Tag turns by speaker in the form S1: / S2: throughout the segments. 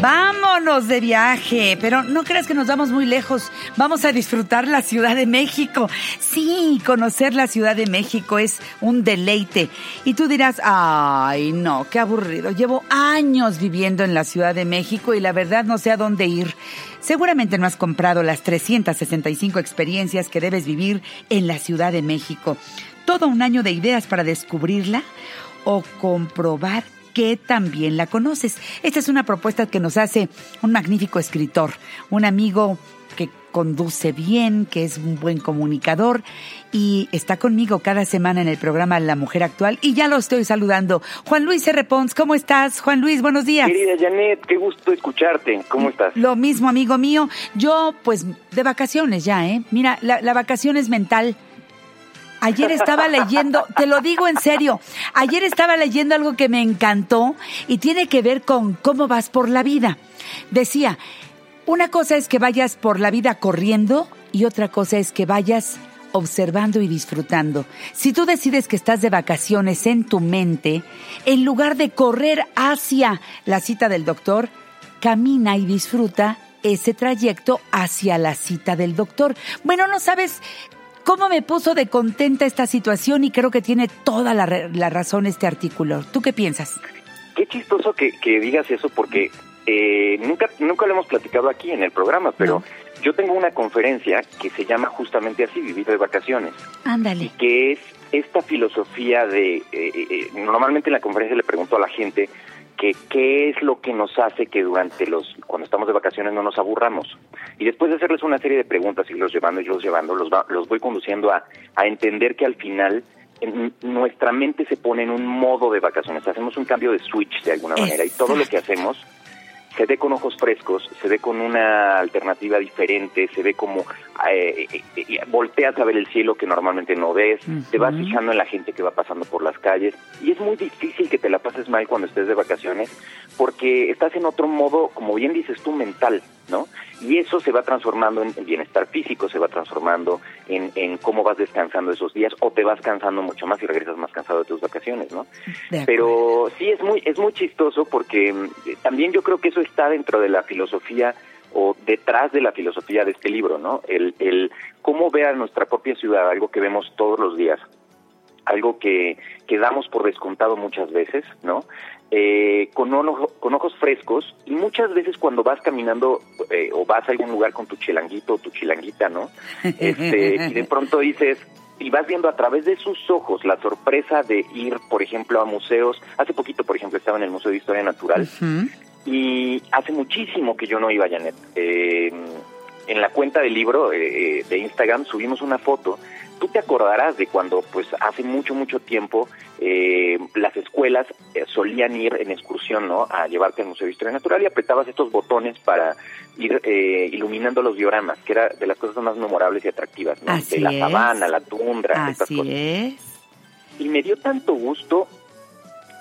S1: Vámonos de viaje, pero no creas que nos vamos muy lejos. Vamos a disfrutar la Ciudad de México. Sí, conocer la Ciudad de México es un deleite. Y tú dirás, ay, no, qué aburrido. Llevo años viviendo en la Ciudad de México y la verdad no sé a dónde ir. Seguramente no has comprado las 365 experiencias que debes vivir en la Ciudad de México. Todo un año de ideas para descubrirla o comprobar que también la conoces. Esta es una propuesta que nos hace un magnífico escritor, un amigo que conduce bien, que es un buen comunicador y está conmigo cada semana en el programa La Mujer Actual y ya lo estoy saludando. Juan Luis R. Pons, ¿cómo estás? Juan Luis, buenos días.
S2: Querida Janet, qué gusto escucharte. ¿Cómo estás?
S1: Lo mismo, amigo mío. Yo, pues, de vacaciones ya, ¿eh? Mira, la, la vacación es mental Ayer estaba leyendo, te lo digo en serio, ayer estaba leyendo algo que me encantó y tiene que ver con cómo vas por la vida. Decía, una cosa es que vayas por la vida corriendo y otra cosa es que vayas observando y disfrutando. Si tú decides que estás de vacaciones en tu mente, en lugar de correr hacia la cita del doctor, camina y disfruta ese trayecto hacia la cita del doctor. Bueno, no sabes cómo me puso de contenta esta situación y creo que tiene toda la, razón este artículo. ¿Tú qué piensas?
S2: Qué chistoso que, digas eso porque eh, nunca, nunca lo hemos platicado aquí en el programa, pero yo tengo una conferencia que se llama justamente así, Vivir de Vacaciones.
S1: Ándale.
S2: que es esta filosofía de, eh, eh, normalmente en la conferencia le pregunto a la gente, que qué es lo que nos hace que durante los cuando estamos de vacaciones no nos aburramos. Y después de hacerles una serie de preguntas y los llevando y los llevando los los voy conduciendo a, a entender que al final nuestra mente se pone en un modo de vacaciones. Hacemos un cambio de switch de alguna manera y todo lo que hacemos se ve con ojos frescos, se ve con una alternativa diferente, se ve como eh, eh, eh, volteas a ver el cielo que normalmente no ves, te vas fijando en la gente que va pasando por las calles y es muy difícil que te la pases mal cuando estés de vacaciones porque estás en otro modo, como bien dices tú, mental, ¿no? Y eso se va transformando en, bienestar físico, se va transformando en, en, cómo vas descansando esos días o te vas cansando mucho más y regresas más cansado de tus vacaciones, ¿no? Pero sí es muy es muy chistoso porque mm, también yo creo que eso está dentro de la filosofía o detrás de la filosofía de este libro, ¿no? El, el cómo ver a nuestra propia ciudad, algo que vemos todos los días, algo que, que damos por descontado muchas veces, ¿no? Eh, con, con ojos frescos y muchas veces cuando vas caminando eh, o vas a algún lugar con tu chilanguito o tu chilanguita, ¿no? Este, y de pronto dices, y vas viendo a través de sus ojos la sorpresa de ir, por ejemplo, a museos. Hace poquito, por ejemplo, estaba en el Museo de Historia Natural y hace muchísimo que yo no iba Janet. Eh, en la cuenta del libro de Instagram subimos una foto tú te acordarás de cuando, pues, hace mucho, mucho tiempo, eh, las escuelas eh, solían ir en excursión, ¿no? A llevarte al Museo de Historia Natural y apretabas estos botones para ir eh, iluminando los dioramas, que era de las cosas más memorables y atractivas, ¿no? de la sabana, la tundra,
S1: Así
S2: estas cosas.
S1: Es.
S2: Y me dio tanto gusto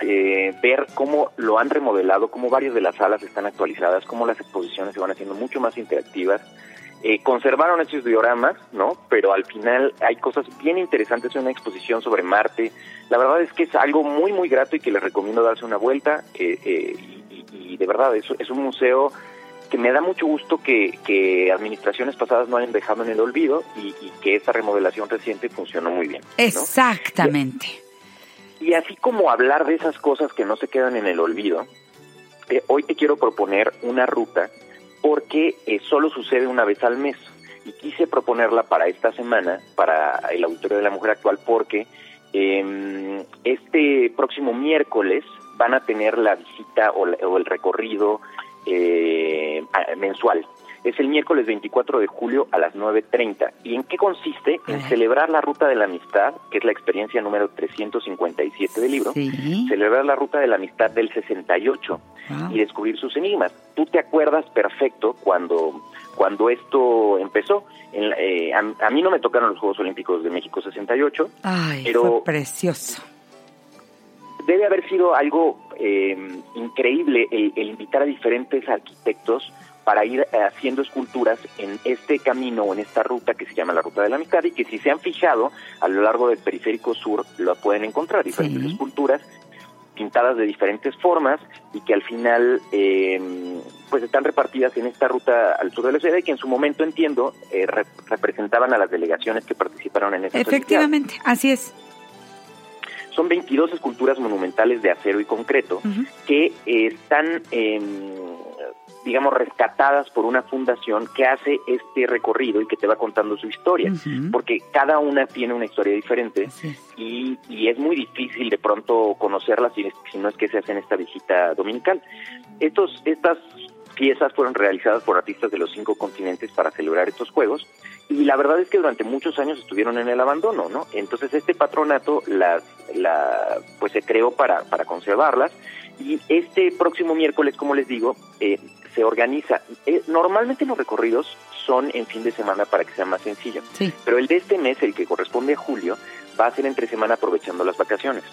S2: ver cómo lo han remodelado, cómo varias de las salas están actualizadas, cómo las exposiciones se van haciendo mucho más interactivas eh, conservaron estos dioramas, ¿no? Pero al final hay cosas bien interesantes en una exposición sobre Marte. La verdad es que es algo muy, muy grato y que les recomiendo darse una vuelta. Eh, eh, y, de verdad, es, es un museo que me da mucho gusto que, administraciones pasadas no hayan dejado en el olvido y, que esta remodelación reciente funcionó muy bien.
S1: Exactamente.
S2: Y, así como hablar de esas cosas que no se quedan en el olvido, hoy te quiero proponer una ruta porque eh, solo sucede una vez al mes. Y quise proponerla para esta semana, para el Auditorio de la Mujer Actual, porque eh, este próximo miércoles van a tener la visita o, o el recorrido eh, mensual es el miércoles 24 de julio a las 9.30. ¿Y en qué consiste? En celebrar la Ruta de la Amistad, que es la experiencia número 357 del libro, celebrar la Ruta de la Amistad del 68 y descubrir sus enigmas. Tú te acuerdas perfecto cuando, cuando esto empezó. Eh, a, mí no me tocaron los Juegos Olímpicos de México 68,
S1: Ay,
S2: pero
S1: fue precioso.
S2: Debe haber sido algo eh, increíble el invitar a diferentes arquitectos para ir eh, haciendo esculturas en este camino o en esta ruta que se llama la Ruta de la Amistad y que si se han fijado a lo largo del periférico sur lo pueden encontrar, diferentes esculturas pintadas de diferentes formas y que al final eh, pues están repartidas en esta ruta al sur de la ciudad y que en su momento entiendo eh, representaban a las delegaciones que participaron en esta
S1: Efectivamente, así es.
S2: Son 22 esculturas monumentales de acero y concreto que están eh, digamos, rescatadas por una fundación que hace este recorrido y que te va contando su historia, porque cada una tiene una historia diferente y, es muy difícil de pronto conocerlas si, si, no es que se hacen esta visita dominical. Estos, estas piezas fueron realizadas por artistas de los cinco continentes para celebrar estos juegos y la verdad es que durante muchos años estuvieron en el abandono, ¿no? Entonces este patronato las, la, pues se creó para, para conservarlas y este próximo miércoles, como les digo, eh, se organiza. Eh, normalmente los recorridos son en fin de semana para que sea más sencillo, pero el de este mes, el que corresponde a julio, va a ser entre semana aprovechando las vacaciones.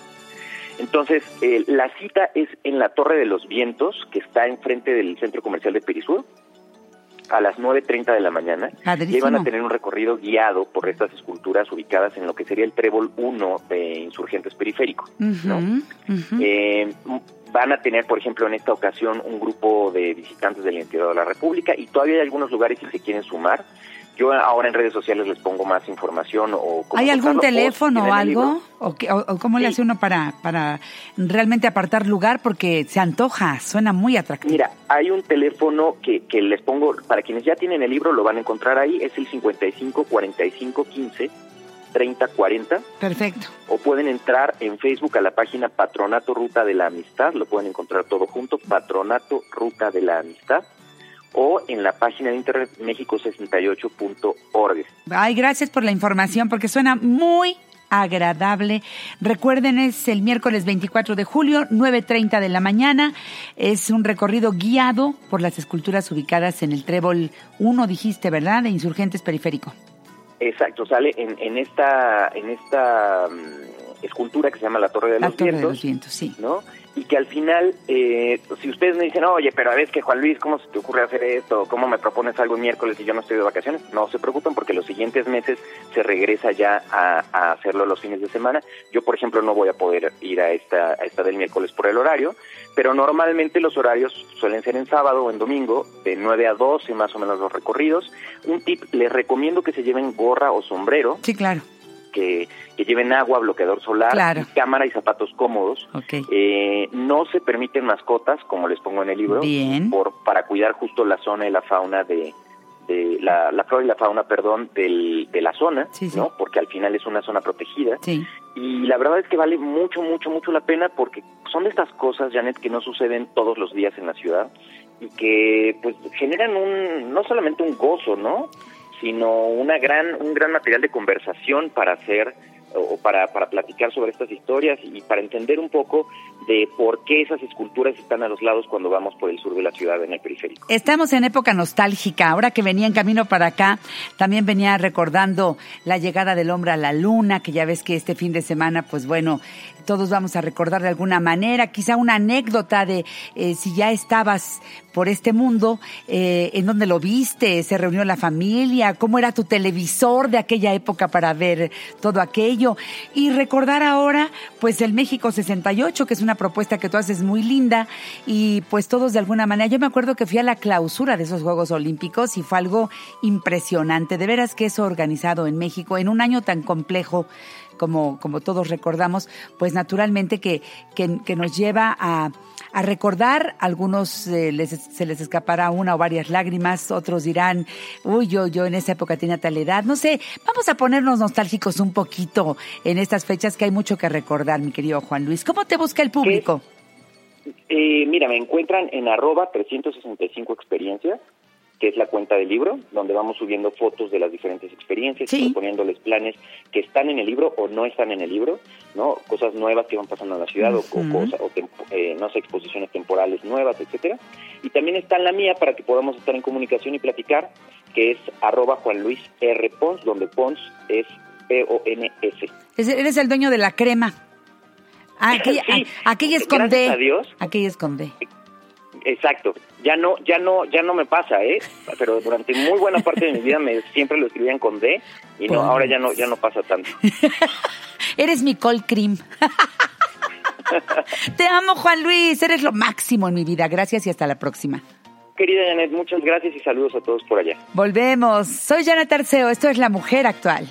S2: Entonces, eh, la cita es en la Torre de los Vientos, que está enfrente del Centro Comercial de Perisur, a las 9.30 de la mañana. Y van a tener un recorrido guiado por estas esculturas ubicadas en lo que sería el Trébol 1 de Insurgentes Periférico. Eh, van a tener, por ejemplo, en esta ocasión un grupo de visitantes del interior de la República y todavía hay algunos lugares que se quieren sumar. Yo ahora en redes sociales les pongo más información o...
S1: ¿Hay algún teléfono o algo? ¿O, cómo le hace uno para, para realmente apartar lugar? Porque se antoja, suena muy atractivo.
S2: Mira, hay un teléfono que, que les pongo, para quienes ya tienen el libro lo van a encontrar ahí, es el 55 45 15 3040.
S1: Perfecto.
S2: O pueden entrar en Facebook a la página Patronato Ruta de la Amistad, lo pueden encontrar todo junto, Patronato Ruta de la Amistad o en la página de internet mexico68.org.
S1: Ay, gracias por la información porque suena muy agradable. Recuerden, es el miércoles 24 de julio, 9.30 de la mañana. Es un recorrido guiado por las esculturas ubicadas en el Trébol 1, dijiste, ¿verdad? De Insurgentes Periférico.
S2: Exacto, sale en, en esta, en esta mm, escultura que se llama la Torre de
S1: la
S2: los
S1: Torre
S2: Vientos.
S1: De los Vientos, sí.
S2: ¿no? Y que al final, eh, si ustedes me dicen, oye, pero a ver, que Juan Luis, ¿cómo se te ocurre hacer esto? ¿Cómo me propones algo el miércoles y yo no estoy de vacaciones? No se preocupen porque los siguientes meses se regresa ya a, a hacerlo los fines de semana. Yo, por ejemplo, no voy a poder ir a esta, a esta del miércoles por el horario, pero normalmente los horarios suelen ser en sábado o en domingo, de 9 a 12 más o menos los recorridos. Un tip, les recomiendo que se lleven gorra o sombrero.
S1: Sí, claro.
S2: Que, que lleven agua, bloqueador solar, cámara y zapatos cómodos. Eh, no se permiten mascotas, como les pongo en el libro, Por, para cuidar justo la zona y la fauna de, de la, la, flora y la fauna, perdón, del, de la zona, ¿no? Porque al final es una zona protegida. Y la verdad es que vale mucho, mucho, mucho la pena porque son de estas cosas, Janet, que no suceden todos los días en la ciudad y que pues generan un, no solamente un gozo, ¿no? Sino una gran, un gran material de conversación para hacer o para, para platicar sobre estas historias y para entender un poco de por qué esas esculturas están a los lados cuando vamos por el sur de la ciudad en el periférico.
S1: Estamos en época nostálgica. Ahora que venía en camino para acá, también venía recordando la llegada del hombre a la luna, que ya ves que este fin de semana, pues bueno, todos vamos a recordar de alguna manera, quizá una anécdota de eh, si ya estabas por este mundo, eh, en donde lo viste, se reunió la familia, cómo era tu televisor de aquella época para ver todo aquello. Y recordar ahora pues el México 68, que es una propuesta que tú haces muy linda y pues todos de alguna manera, yo me acuerdo que fui a la clausura de esos Juegos Olímpicos y fue algo impresionante, de veras que eso organizado en México en un año tan complejo como, como todos recordamos, pues naturalmente que, que, nos lleva a, a recordar, algunos eh, les, se les escapará una o varias lágrimas, otros dirán, uy, yo, yo en esa época tenía tal edad, no sé, vamos a ponernos nostálgicos un poquito en estas fechas que hay mucho que recordar, mi querido Juan Luis. ¿Cómo te busca el público?
S2: Eh, mira, me encuentran en arroba 365 experiencias que es la cuenta del libro, donde vamos subiendo fotos de las diferentes experiencias, proponiéndoles planes que están en el libro o no están en el libro, ¿no? Cosas nuevas que van pasando en la ciudad o, cosas, o eh, no sé, exposiciones temporales nuevas, etcétera. Y también está en la mía para que podamos estar en comunicación y platicar, que es arroba Juan Luis R. Pons, donde Pons es P-O-N-S.
S1: Eres el dueño de la crema. Aquella, sí. aquella esconde.
S2: Gracias
S1: Aquella esconde.
S2: Exacto. Ya no, ya no, ya no me pasa, ¿eh? Pero durante muy buena parte de mi vida me siempre lo escribían con D y no, ahora ya no, ya no pasa tanto.
S1: Eres mi cold cream. Te amo, Juan Luis. Eres lo máximo en mi vida. Gracias y hasta la próxima.
S2: Querida Janet, muchas gracias y saludos a todos por allá.
S1: Volvemos. Soy Janet Arceo. Esto es La Mujer Actual.